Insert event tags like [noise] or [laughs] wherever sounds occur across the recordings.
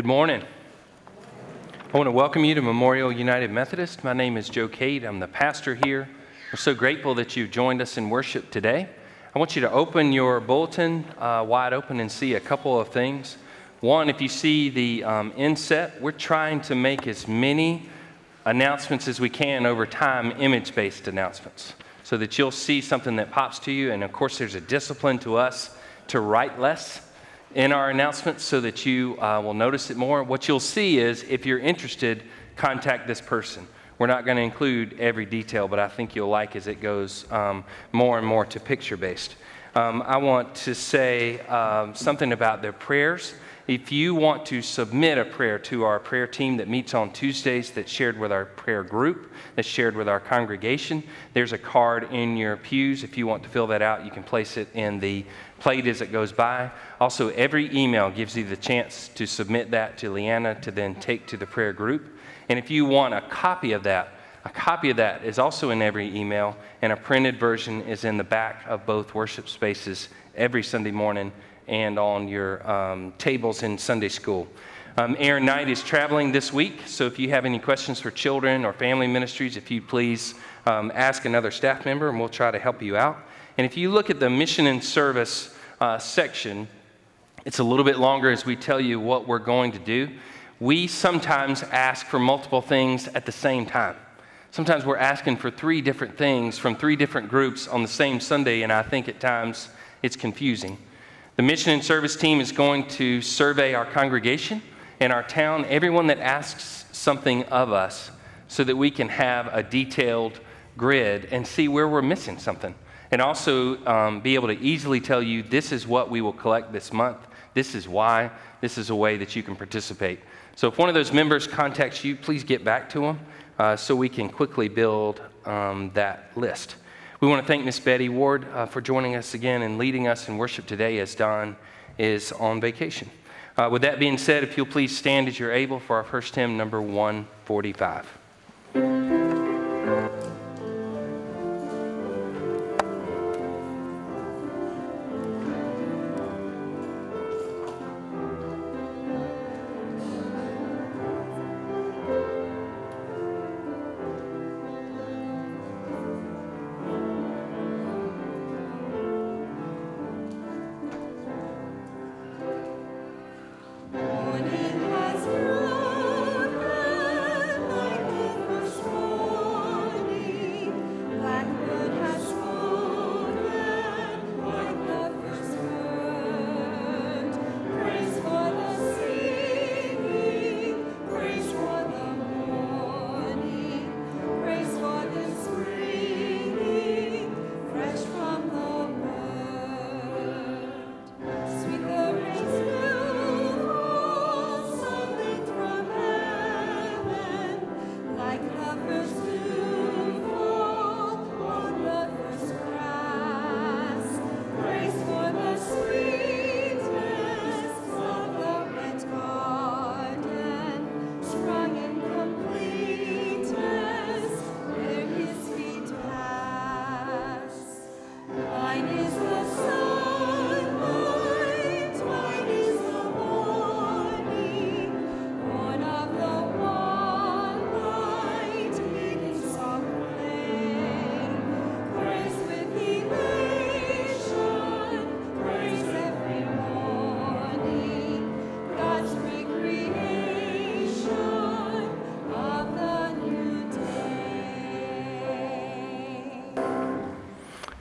Good morning. I want to welcome you to Memorial United Methodist. My name is Joe Cade. I'm the pastor here. We're so grateful that you've joined us in worship today. I want you to open your bulletin uh, wide open and see a couple of things. One, if you see the um, inset, we're trying to make as many announcements as we can over time, image based announcements, so that you'll see something that pops to you. And of course, there's a discipline to us to write less in our announcements so that you uh, will notice it more. What you'll see is if you're interested, contact this person. We're not going to include every detail, but I think you'll like as it goes um, more and more to picture based. Um, I want to say um, something about their prayers. If you want to submit a prayer to our prayer team that meets on Tuesdays, that's shared with our prayer group, that's shared with our congregation, there's a card in your pews. If you want to fill that out, you can place it in the plate as it goes by. Also, every email gives you the chance to submit that to Leanna to then take to the prayer group. And if you want a copy of that, a copy of that is also in every email, and a printed version is in the back of both worship spaces every Sunday morning and on your um, tables in Sunday school. Um, Aaron Knight is traveling this week, so if you have any questions for children or family ministries, if you please um, ask another staff member and we'll try to help you out. And if you look at the mission and service uh, section, it's a little bit longer as we tell you what we're going to do. We sometimes ask for multiple things at the same time. Sometimes we're asking for three different things from three different groups on the same Sunday, and I think at times it's confusing. The mission and service team is going to survey our congregation and our town, everyone that asks something of us, so that we can have a detailed grid and see where we're missing something and also um, be able to easily tell you this is what we will collect this month, this is why, this is a way that you can participate. So if one of those members contacts you, please get back to them uh, so we can quickly build um, that list. We want to thank Miss Betty Ward uh, for joining us again and leading us in worship today as Don is on vacation. Uh, with that being said, if you'll please stand as you're able for our first hymn, number 145.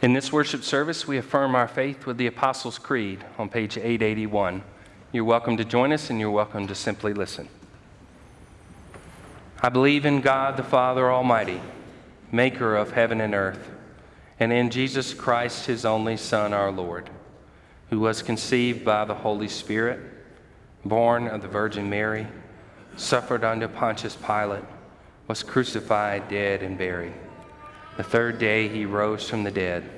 In this worship service, we affirm our faith with the Apostles' Creed on page 881. You're welcome to join us and you're welcome to simply listen. I believe in God the Father Almighty, maker of heaven and earth, and in Jesus Christ, his only Son, our Lord, who was conceived by the Holy Spirit, born of the Virgin Mary, suffered under Pontius Pilate, was crucified, dead, and buried. The third day he rose from the dead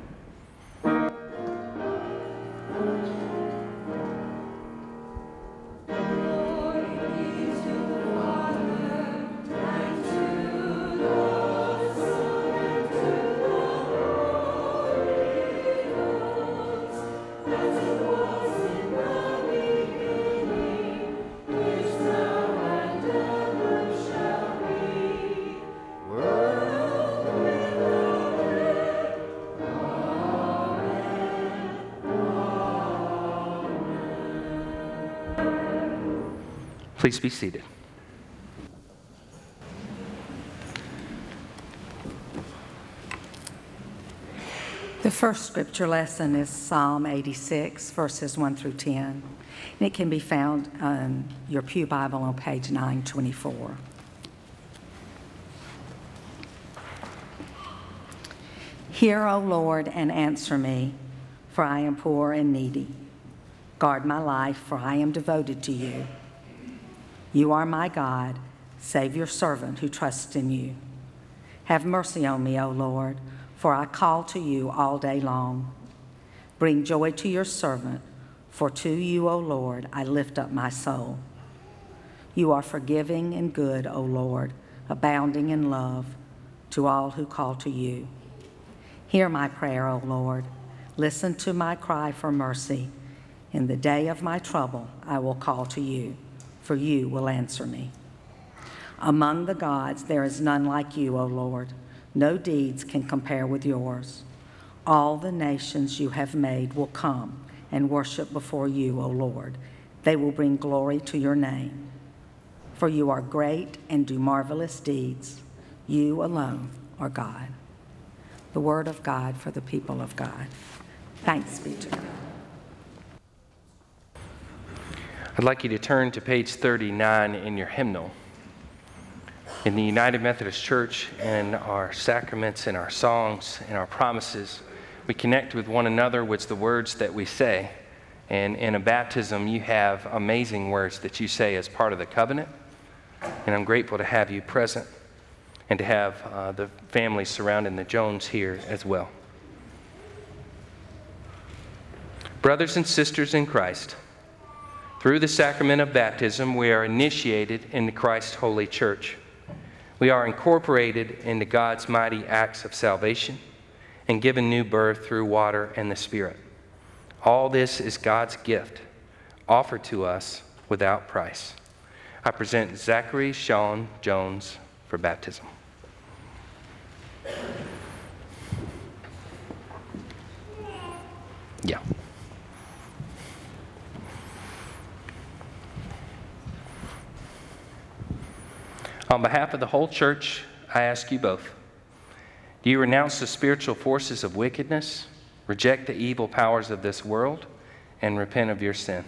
Please be seated. The first scripture lesson is Psalm 86, verses 1 through 10. And it can be found on your Pew Bible on page 924. Hear, O Lord, and answer me, for I am poor and needy. Guard my life, for I am devoted to you. You are my God. Save your servant who trusts in you. Have mercy on me, O Lord, for I call to you all day long. Bring joy to your servant, for to you, O Lord, I lift up my soul. You are forgiving and good, O Lord, abounding in love to all who call to you. Hear my prayer, O Lord. Listen to my cry for mercy. In the day of my trouble, I will call to you for you will answer me. Among the gods, there is none like you, O Lord. No deeds can compare with yours. All the nations you have made will come and worship before you, O Lord. They will bring glory to your name. For you are great and do marvelous deeds. You alone are God. The word of God for the people of God. Thanks be to God. I'd like you to turn to page 39 in your hymnal. In the United Methodist Church in our sacraments and our songs and our promises, we connect with one another with the words that we say. And in a baptism, you have amazing words that you say as part of the covenant. And I'm grateful to have you present and to have uh, the family surrounding the Jones here as well. Brothers and sisters in Christ, through the sacrament of baptism, we are initiated into Christ's holy church. We are incorporated into God's mighty acts of salvation and given new birth through water and the Spirit. All this is God's gift, offered to us without price. I present Zachary Sean Jones for baptism. Yeah. On behalf of the whole church, I ask you both do you renounce the spiritual forces of wickedness, reject the evil powers of this world, and repent of your sin?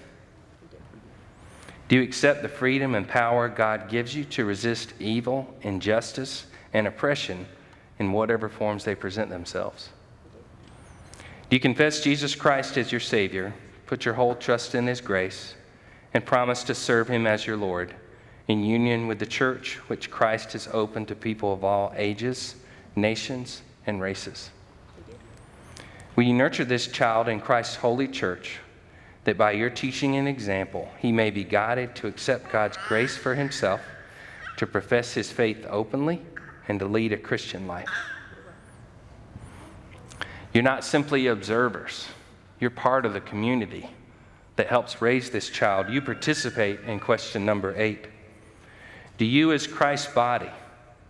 Do you accept the freedom and power God gives you to resist evil, injustice, and oppression in whatever forms they present themselves? Do you confess Jesus Christ as your Savior, put your whole trust in His grace, and promise to serve Him as your Lord? In union with the church, which Christ has opened to people of all ages, nations, and races. Will you nurture this child in Christ's holy church, that by your teaching and example, he may be guided to accept God's grace for himself, to profess his faith openly, and to lead a Christian life? You're not simply observers, you're part of the community that helps raise this child. You participate in question number eight. Do you, as Christ's body,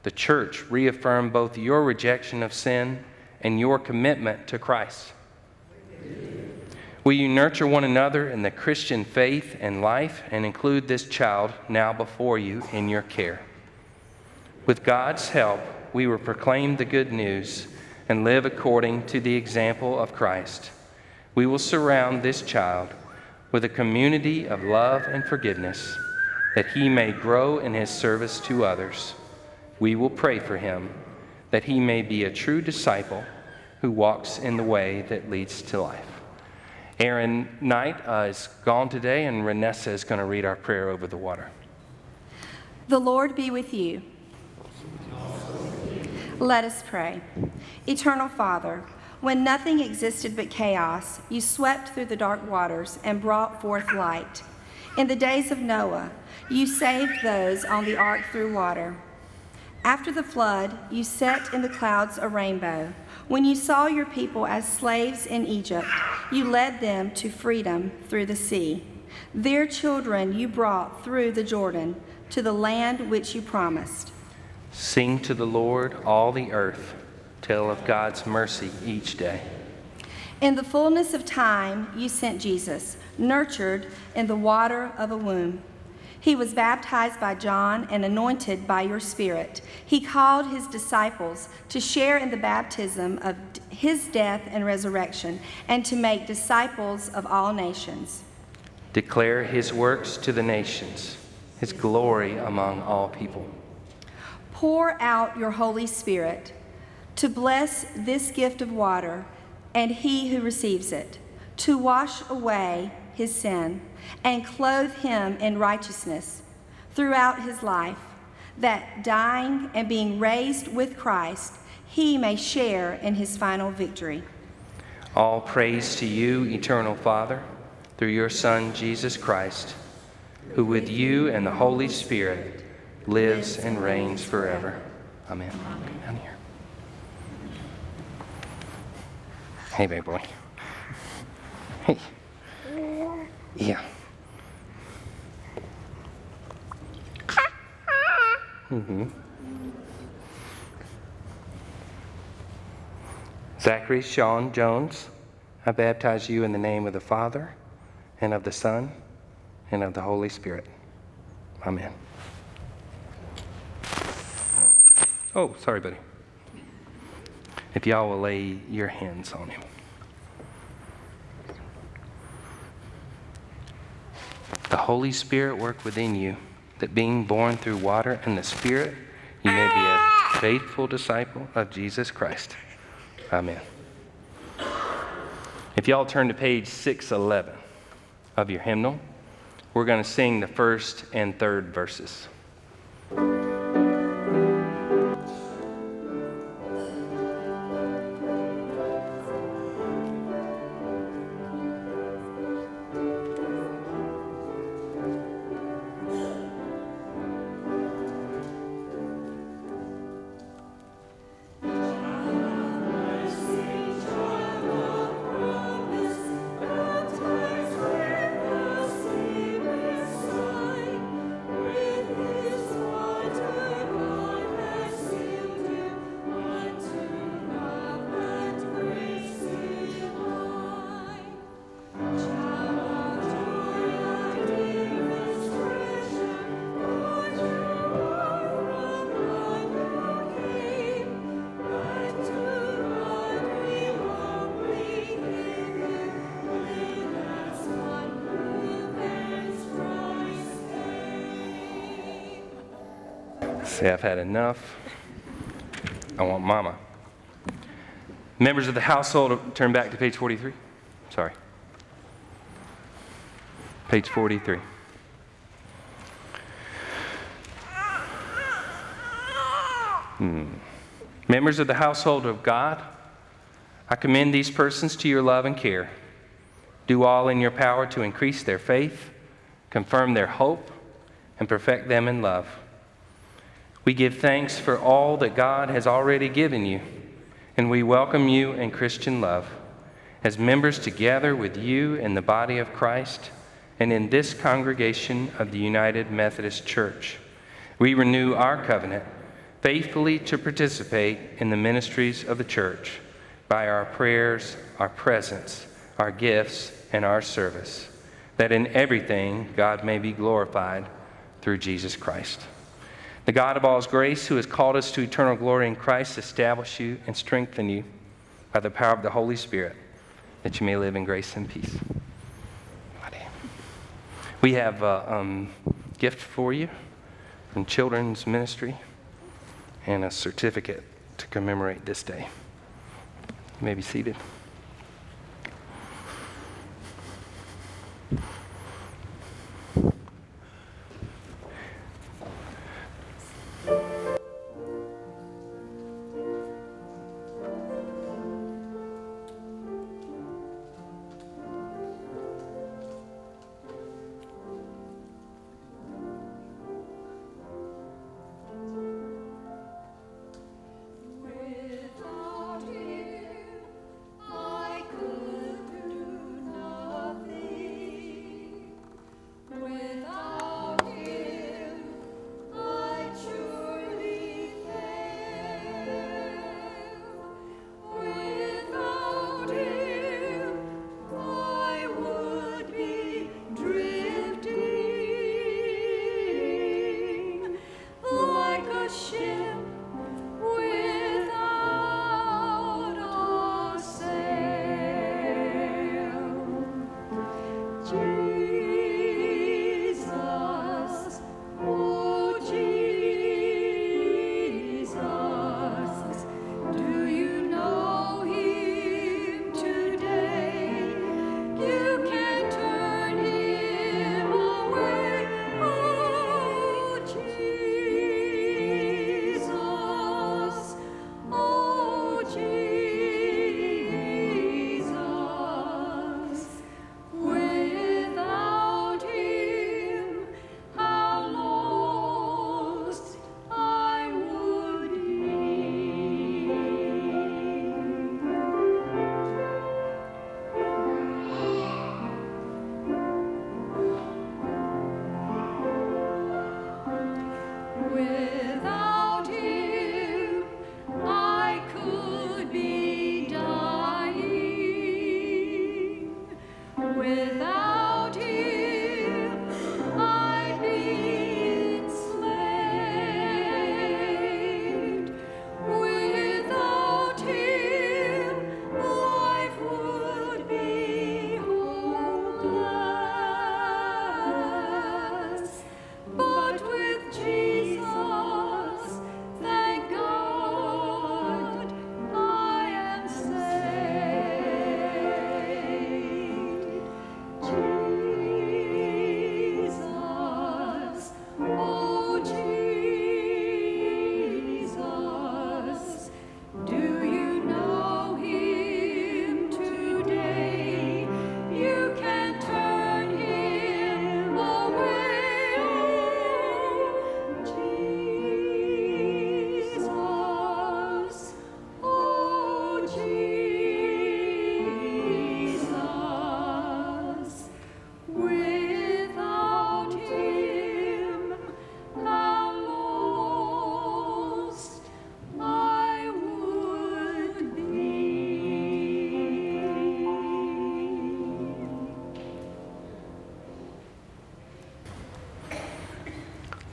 the church, reaffirm both your rejection of sin and your commitment to Christ? Will you nurture one another in the Christian faith and life and include this child now before you in your care? With God's help, we will proclaim the good news and live according to the example of Christ. We will surround this child with a community of love and forgiveness that he may grow in his service to others. We will pray for him that he may be a true disciple who walks in the way that leads to life. Aaron Knight uh, is gone today, and Renessa is going to read our prayer over the water. The Lord be with you. Let us pray. Eternal Father, When nothing existed but chaos, you swept through the dark waters and brought forth light. In the days of Noah, you saved those on the ark through water. After the flood, you set in the clouds a rainbow. When you saw your people as slaves in Egypt, you led them to freedom through the sea. Their children you brought through the Jordan to the land which you promised. Sing to the Lord, all the earth. Tell of God's mercy each day. In the fullness of time, you sent Jesus, nurtured in the water of a womb. He was baptized by John and anointed by your Spirit. He called his disciples to share in the baptism of his death and resurrection, and to make disciples of all nations. Declare his works to the nations, his glory among all people. Pour out your Holy Spirit to bless this gift of water and he who receives it, to wash away his sin and clothe him in righteousness throughout his life, that dying and being raised with Christ, he may share in his final victory. All praise to you, eternal Father, through your Son, Jesus Christ, who with you and the Holy Spirit lives and reigns forever. Amen. Down here. Hey, baby boy. Hey. Yeah. Mm-hmm. Zachary Sean Jones, I baptize you in the name of the Father, and of the Son, and of the Holy Spirit. Amen. Oh, sorry, buddy. If y'all will lay your hands on him. The Holy Spirit work within you, that being born through water and the Spirit, you may be a faithful disciple of Jesus Christ. Amen. If y'all turn to page 611 of your hymnal, we're going to sing the first and third verses. Say, I've had enough. I want mama. Members of the household, turn back to page 43. Sorry. Page 43. Hmm. Members of the household of God, I commend these persons to your love and care. Do all in your power to increase their faith, confirm their hope, and perfect them in love. We give thanks for all that God has already given you, and we welcome you in Christian love as members together with you in the body of Christ and in this congregation of the United Methodist Church. We renew our covenant faithfully to participate in the ministries of the church by our prayers, our presence, our gifts, and our service, that in everything God may be glorified through Jesus Christ. The God of all grace, who has called us to eternal glory in Christ, establish you and strengthen you by the power of the Holy Spirit, that you may live in grace and peace. We have a um, gift for you from Children's Ministry and a certificate to commemorate this day. You may be seated.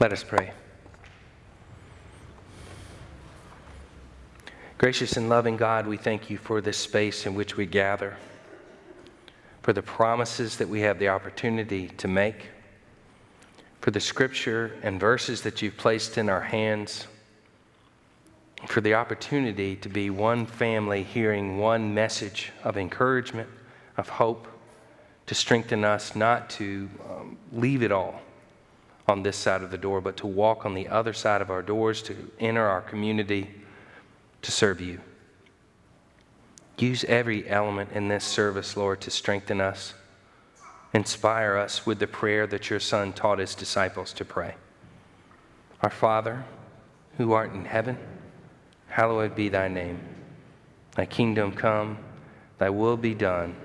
Let us pray. Gracious and loving God, we thank you for this space in which we gather, for the promises that we have the opportunity to make, for the scripture and verses that you've placed in our hands, for the opportunity to be one family hearing one message of encouragement, of hope, to strengthen us not to um, leave it all on this side of the door, but to walk on the other side of our doors, to enter our community, to serve you. Use every element in this service, Lord, to strengthen us, inspire us with the prayer that your Son taught his disciples to pray. Our Father, who art in heaven, hallowed be thy name. Thy kingdom come, thy will be done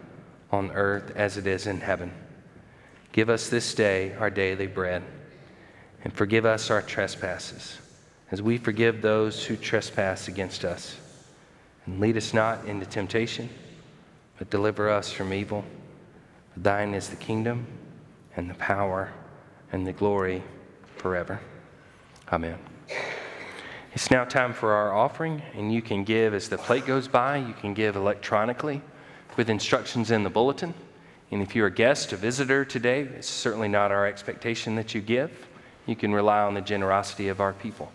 on earth as it is in heaven. Give us this day our daily bread, and forgive us our trespasses, as we forgive those who trespass against us. And lead us not into temptation, but deliver us from evil. For thine is the kingdom, and the power, and the glory forever. Amen. It's now time for our offering, and you can give as the plate goes by. You can give electronically with instructions in the bulletin. And if you're a guest, a visitor today, it's certainly not our expectation that you give. You can rely on the generosity of our people.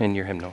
In your hymnal.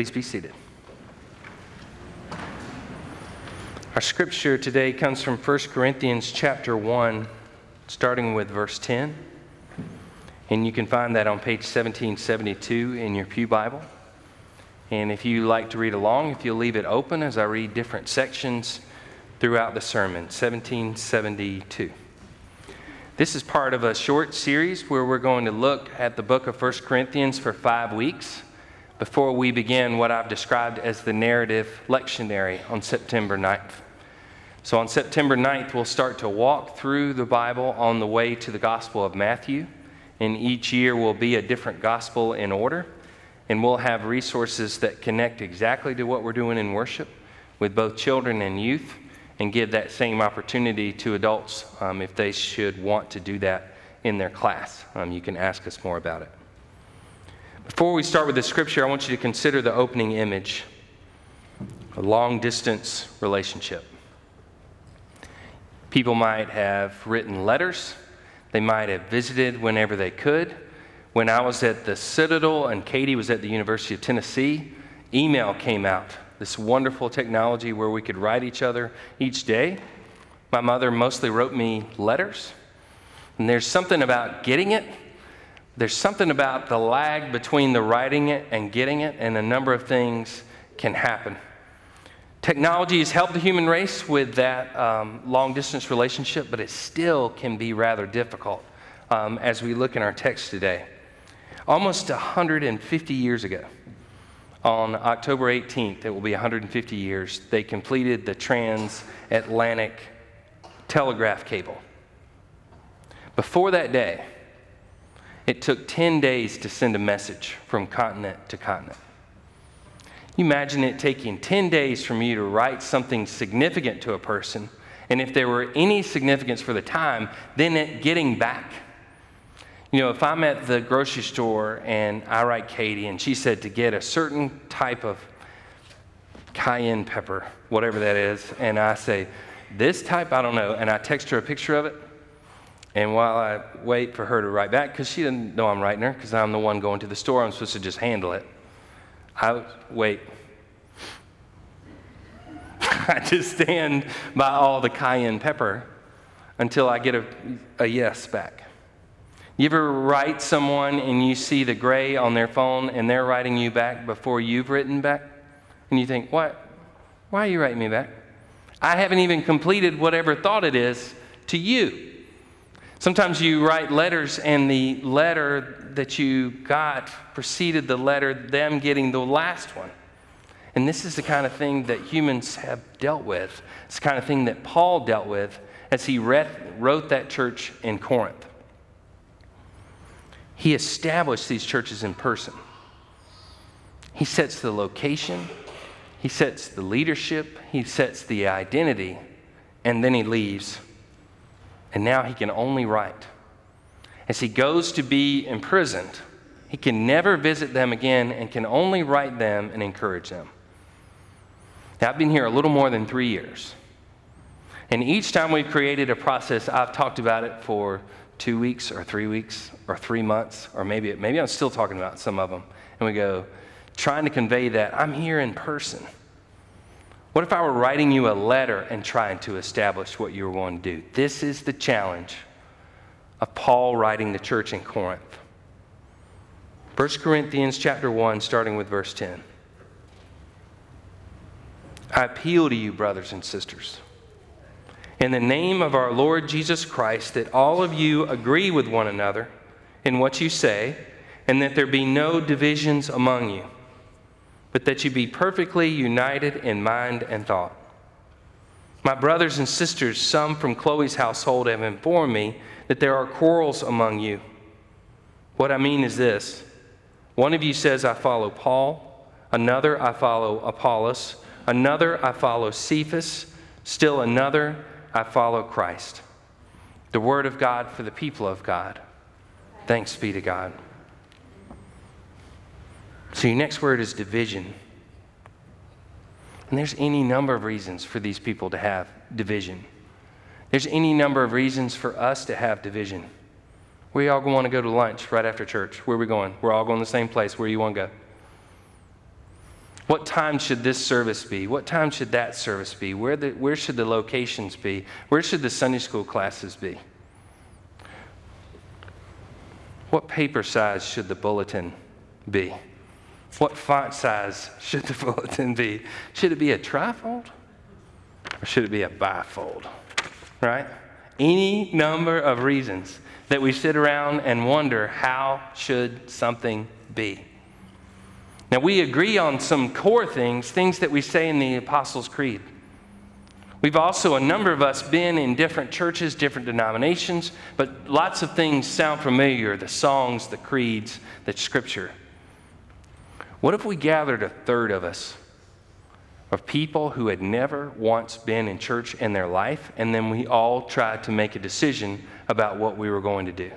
Please be seated. Our scripture today comes from 1 Corinthians chapter 1, starting with verse 10. And you can find that on page 1772 in your Pew Bible. And if you like to read along, if you'll leave it open as I read different sections throughout the sermon, 1772. This is part of a short series where we're going to look at the book of 1 Corinthians for five weeks before we begin what I've described as the narrative lectionary on September 9th. So, on September 9th, we'll start to walk through the Bible on the way to the Gospel of Matthew. And each year will be a different gospel in order. And we'll have resources that connect exactly to what we're doing in worship with both children and youth and give that same opportunity to adults um, if they should want to do that in their class. Um, you can ask us more about it. Before we start with the scripture, I want you to consider the opening image a long distance relationship. People might have written letters, they might have visited whenever they could. When I was at the Citadel and Katie was at the University of Tennessee, email came out. This wonderful technology where we could write each other each day. My mother mostly wrote me letters. And there's something about getting it there's something about the lag between the writing it and getting it, and a number of things can happen. Technology has helped the human race with that um, long distance relationship, but it still can be rather difficult um, as we look in our text today. Almost 150 years ago, on October 18th, it will be 150 years, they completed the transatlantic telegraph cable. Before that day, it took 10 days to send a message from continent to continent. You imagine it taking 10 days from you to write something significant to a person, and if there were any significance for the time, then it getting back. You know, if I'm at the grocery store and I write Katie and she said to get a certain type of cayenne pepper, whatever that is, and I say, this type, I don't know, and I text her a picture of it, and while I wait for her to write back, because she doesn't know I'm writing her, because I'm the one going to the store, I'm supposed to just handle it. I wait. [laughs] I just stand by all the cayenne pepper until I get a, a yes back. You ever write someone and you see the gray on their phone and they're writing you back before you've written back? And you think, what? Why are you writing me back? I haven't even completed whatever thought it is to you. Sometimes you write letters, and the letter that you got preceded the letter, them getting the last one. And this is the kind of thing that humans have dealt with. It's the kind of thing that Paul dealt with as he read, wrote that church in Corinth. He established these churches in person. He sets the location, he sets the leadership, he sets the identity, and then he leaves and now he can only write. As he goes to be imprisoned, he can never visit them again and can only write them and encourage them. Now, I've been here a little more than three years. And each time we've created a process, I've talked about it for two weeks or three weeks or three months, or maybe, maybe I'm still talking about some of them. And we go, trying to convey that I'm here in person. What if I were writing you a letter and trying to establish what you were going to do? This is the challenge of Paul writing the church in Corinth. 1 Corinthians chapter 1 starting with verse 10. I appeal to you brothers and sisters in the name of our Lord Jesus Christ that all of you agree with one another in what you say and that there be no divisions among you but that you be perfectly united in mind and thought. My brothers and sisters, some from Chloe's household have informed me that there are quarrels among you. What I mean is this one of you says, I follow Paul, another, I follow Apollos, another, I follow Cephas, still another, I follow Christ. The word of God for the people of God. Thanks be to God. So your next word is division. And there's any number of reasons for these people to have division. There's any number of reasons for us to have division. We all want to go to lunch right after church. Where are we going? We're all going to the same place. Where do you want to go? What time should this service be? What time should that service be? Where, the, where should the locations be? Where should the Sunday school classes be? What paper size should the bulletin be? What font size should the bulletin be? Should it be a trifold or should it be a bifold? Right? Any number of reasons that we sit around and wonder how should something be. Now we agree on some core things, things that we say in the Apostles' Creed. We've also, a number of us, been in different churches, different denominations, but lots of things sound familiar the songs, the creeds, the scripture. What if we gathered a third of us of people who had never once been in church in their life, and then we all tried to make a decision about what we were going to do?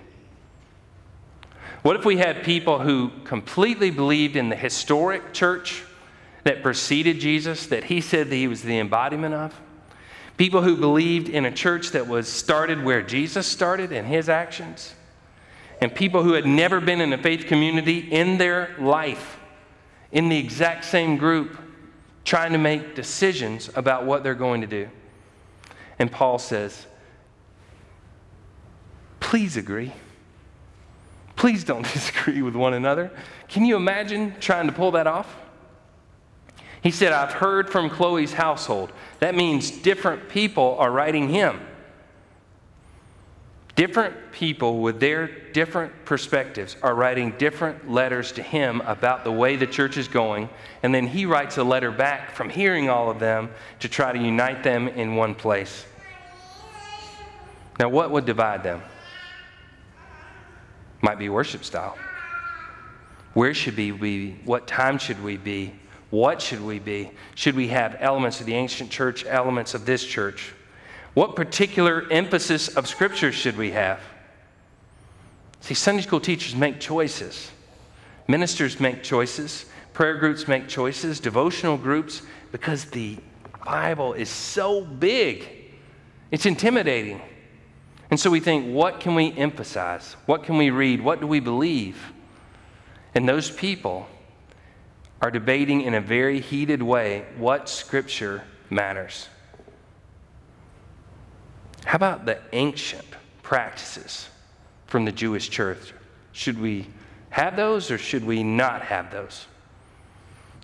What if we had people who completely believed in the historic church that preceded Jesus, that he said that he was the embodiment of? People who believed in a church that was started where Jesus started in his actions? And people who had never been in a faith community in their life in the exact same group trying to make decisions about what they're going to do. And Paul says, please agree. Please don't [laughs] disagree with one another. Can you imagine trying to pull that off? He said, I've heard from Chloe's household. That means different people are writing him. Different people with their different perspectives are writing different letters to him about the way the church is going, and then he writes a letter back from hearing all of them to try to unite them in one place. Now, what would divide them? Might be worship style. Where should we be? What time should we be? What should we be? Should we have elements of the ancient church, elements of this church? What particular emphasis of Scripture should we have? See, Sunday school teachers make choices, ministers make choices, prayer groups make choices, devotional groups, because the Bible is so big, it's intimidating. And so we think, what can we emphasize? What can we read? What do we believe? And those people are debating in a very heated way what Scripture matters. How about the ancient practices from the Jewish church? Should we have those or should we not have those?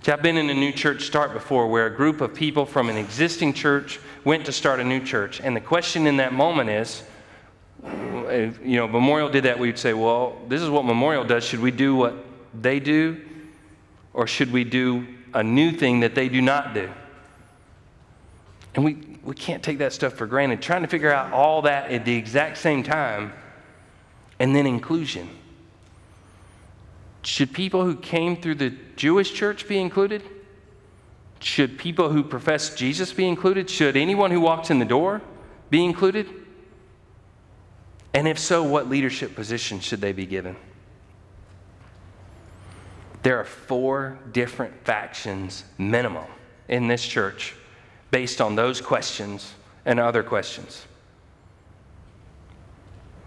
See, I've been in a new church start before where a group of people from an existing church went to start a new church. And the question in that moment is, you know, Memorial did that, we'd say, well, this is what Memorial does. Should we do what they do? Or should we do a new thing that they do not do? And we, we can't take that stuff for granted. Trying to figure out all that at the exact same time, and then inclusion. Should people who came through the Jewish church be included? Should people who profess Jesus be included? Should anyone who walks in the door be included? And if so, what leadership position should they be given? There are four different factions, minimum, in this church based on those questions and other questions.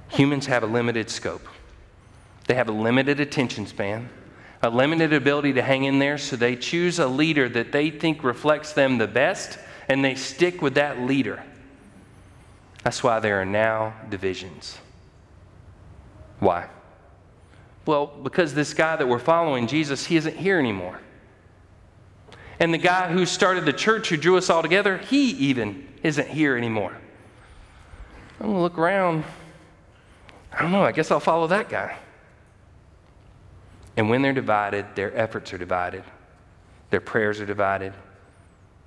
Humans have a limited scope, they have a limited attention span, a limited ability to hang in there, so they choose a leader that they think reflects them the best and they stick with that leader. That's why there are now divisions. Why? Well, because this guy that we're following, Jesus, he isn't here anymore. And the guy who started the church, who drew us all together, he even isn't here anymore. I'm going to look around. I don't know. I guess I'll follow that guy. And when they're divided, their efforts are divided, their prayers are divided,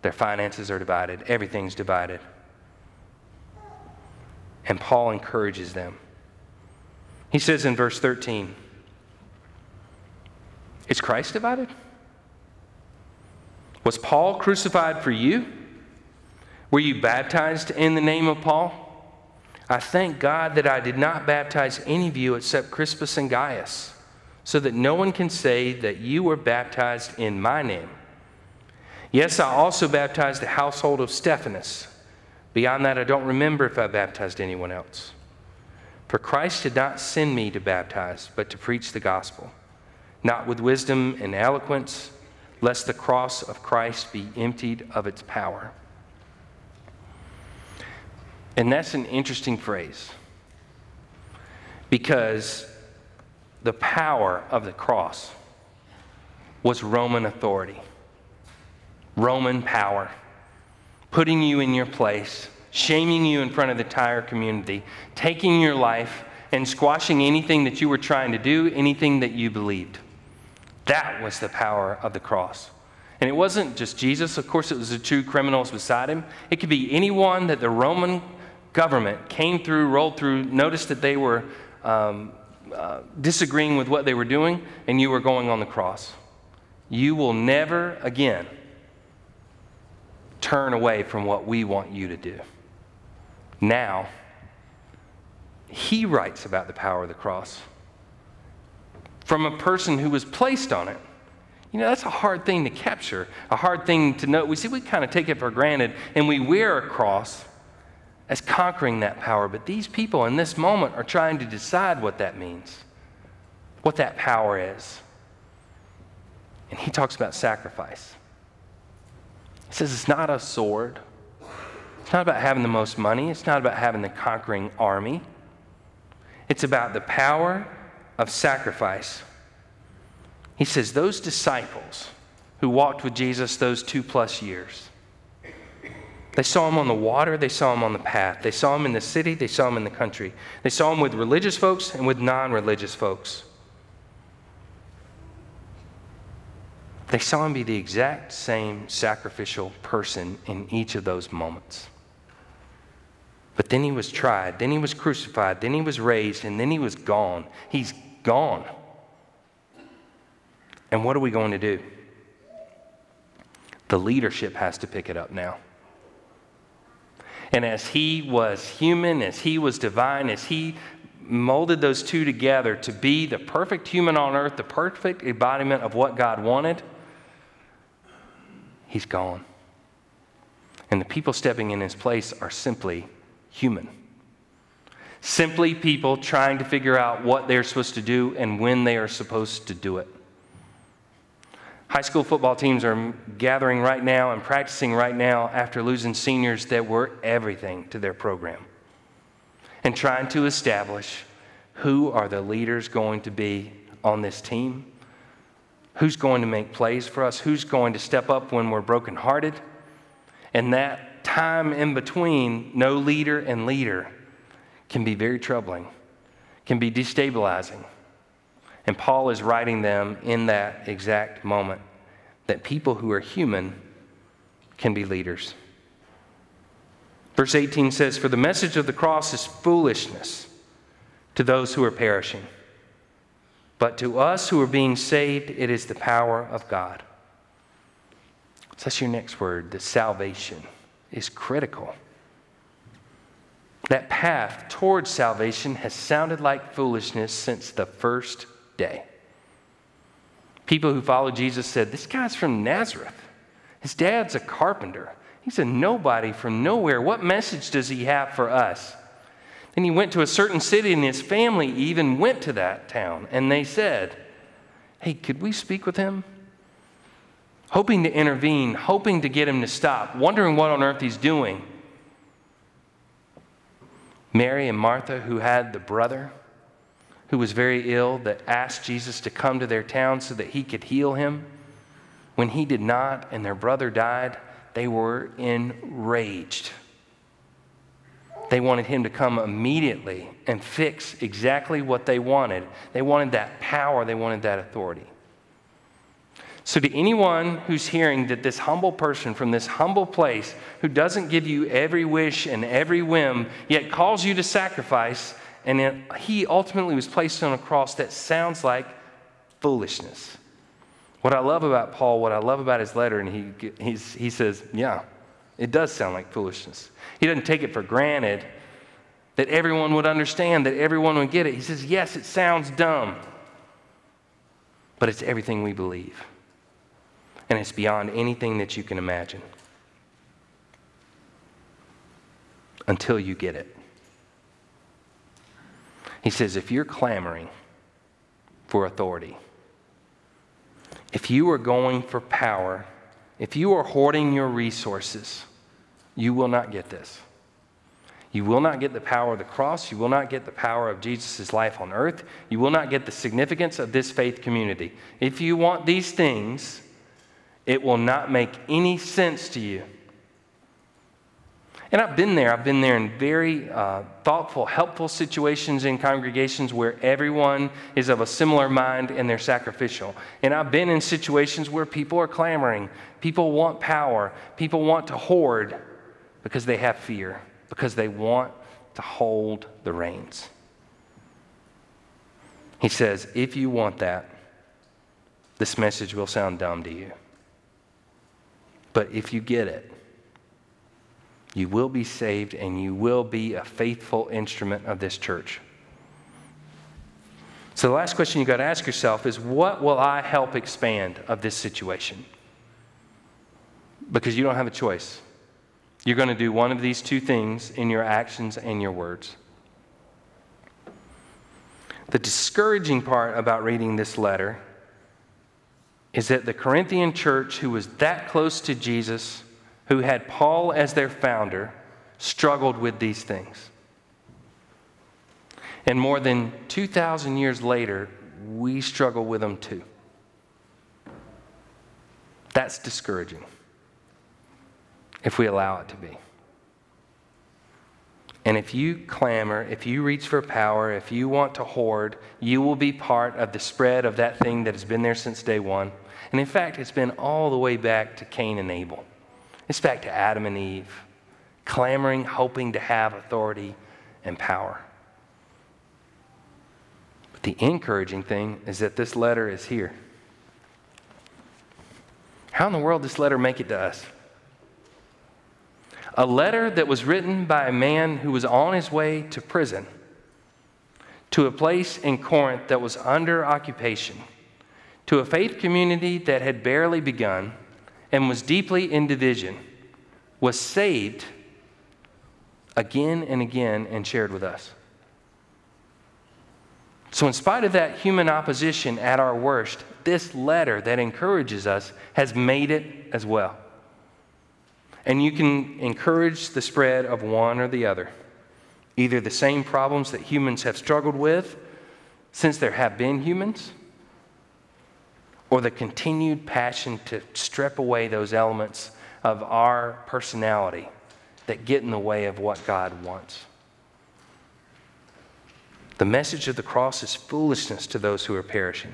their finances are divided, everything's divided. And Paul encourages them. He says in verse 13, Is Christ divided? Was Paul crucified for you? Were you baptized in the name of Paul? I thank God that I did not baptize any of you except Crispus and Gaius, so that no one can say that you were baptized in my name. Yes, I also baptized the household of Stephanas. Beyond that, I don't remember if I baptized anyone else. For Christ did not send me to baptize, but to preach the gospel, not with wisdom and eloquence lest the cross of Christ be emptied of its power. And that's an interesting phrase because the power of the cross was Roman authority, Roman power, putting you in your place, shaming you in front of the entire community, taking your life and squashing anything that you were trying to do, anything that you believed. That was the power of the cross. And it wasn't just Jesus, of course, it was the two criminals beside him. It could be anyone that the Roman government came through, rolled through, noticed that they were um, uh, disagreeing with what they were doing, and you were going on the cross. You will never again turn away from what we want you to do. Now, he writes about the power of the cross from a person who was placed on it. You know, that's a hard thing to capture, a hard thing to know. We see we kind of take it for granted and we wear a cross as conquering that power. But these people in this moment are trying to decide what that means, what that power is. And he talks about sacrifice. He says it's not a sword, it's not about having the most money, it's not about having the conquering army. It's about the power of sacrifice. He says, Those disciples who walked with Jesus those two plus years. They saw him on the water, they saw him on the path. They saw him in the city, they saw him in the country. They saw him with religious folks and with non religious folks. They saw him be the exact same sacrificial person in each of those moments. But then he was tried, then he was crucified, then he was raised, and then he was gone. He's gone. And what are we going to do? The leadership has to pick it up now. And as he was human, as he was divine, as he molded those two together to be the perfect human on earth, the perfect embodiment of what God wanted, he's gone. And the people stepping in his place are simply human. Simply people trying to figure out what they're supposed to do and when they are supposed to do it. High school football teams are gathering right now and practicing right now after losing seniors that were everything to their program and trying to establish who are the leaders going to be on this team, who's going to make plays for us, who's going to step up when we're brokenhearted. And that time in between no leader and leader can be very troubling, can be destabilizing. And Paul is writing them in that exact moment that people who are human can be leaders. Verse 18 says, For the message of the cross is foolishness to those who are perishing, but to us who are being saved, it is the power of God. So that's your next word, that salvation is critical. That path towards salvation has sounded like foolishness since the first day. People who follow Jesus said, This guy's from Nazareth. His dad's a carpenter. He's a nobody from nowhere. What message does he have for us? Then he went to a certain city, and his family even went to that town. And they said, Hey, could we speak with him? Hoping to intervene, hoping to get him to stop, wondering what on earth he's doing. Mary and Martha, who had the brother, who was very ill that asked Jesus to come to their town so that he could heal him. When he did not and their brother died, they were enraged. They wanted him to come immediately and fix exactly what they wanted. They wanted that power, they wanted that authority. So, to anyone who's hearing that this humble person from this humble place, who doesn't give you every wish and every whim, yet calls you to sacrifice, and it, he ultimately was placed on a cross that sounds like foolishness. What I love about Paul, what I love about his letter, and he, he says, yeah, it does sound like foolishness. He doesn't take it for granted that everyone would understand, that everyone would get it. He says, yes, it sounds dumb, but it's everything we believe. And it's beyond anything that you can imagine until you get it. He says, if you're clamoring for authority, if you are going for power, if you are hoarding your resources, you will not get this. You will not get the power of the cross. You will not get the power of Jesus' life on earth. You will not get the significance of this faith community. If you want these things, it will not make any sense to you and I've been there. I've been there in very uh, thoughtful, helpful situations in congregations where everyone is of a similar mind and they're sacrificial. And I've been in situations where people are clamoring, people want power, people want to hoard because they have fear, because they want to hold the reins. He says, if you want that, this message will sound dumb to you. But if you get it, you will be saved and you will be a faithful instrument of this church. So, the last question you got to ask yourself is what will I help expand of this situation? Because you don't have a choice. You're going to do one of these two things in your actions and your words. The discouraging part about reading this letter is that the Corinthian church, who was that close to Jesus, who had Paul as their founder, struggled with these things. And more than 2,000 years later, we struggle with them too. That's discouraging if we allow it to be. And if you clamor, if you reach for power, if you want to hoard, you will be part of the spread of that thing that has been there since day one. And in fact, it's been all the way back to Cain and Abel. It's back to Adam and Eve, clamoring, hoping to have authority and power. But the encouraging thing is that this letter is here. How in the world did this letter make it to us? A letter that was written by a man who was on his way to prison, to a place in Corinth that was under occupation, to a faith community that had barely begun and was deeply in division, was saved again and again and shared with us. So, in spite of that human opposition at our worst, this letter that encourages us has made it as well. And you can encourage the spread of one or the other. Either the same problems that humans have struggled with since there have been humans, or the continued passion to strip away those elements of our personality that get in the way of what God wants. The message of the cross is foolishness to those who are perishing.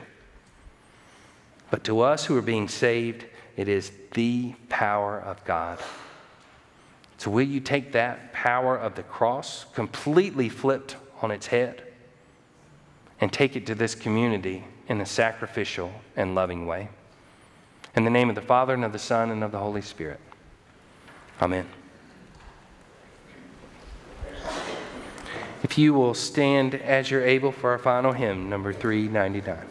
But to us who are being saved, it is the power of God. So, will you take that power of the cross, completely flipped on its head, and take it to this community in a sacrificial and loving way? In the name of the Father, and of the Son, and of the Holy Spirit. Amen. If you will stand as you're able for our final hymn, number 399.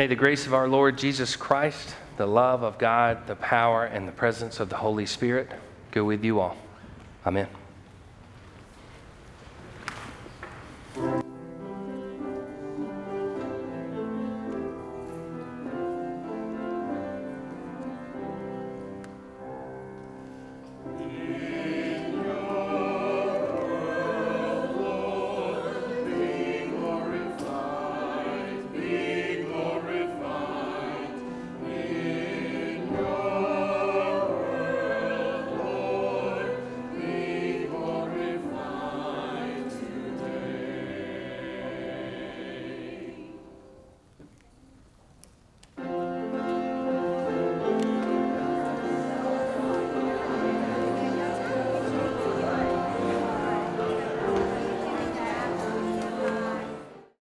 May the grace of our Lord Jesus Christ, the love of God, the power, and the presence of the Holy Spirit go with you all. Amen.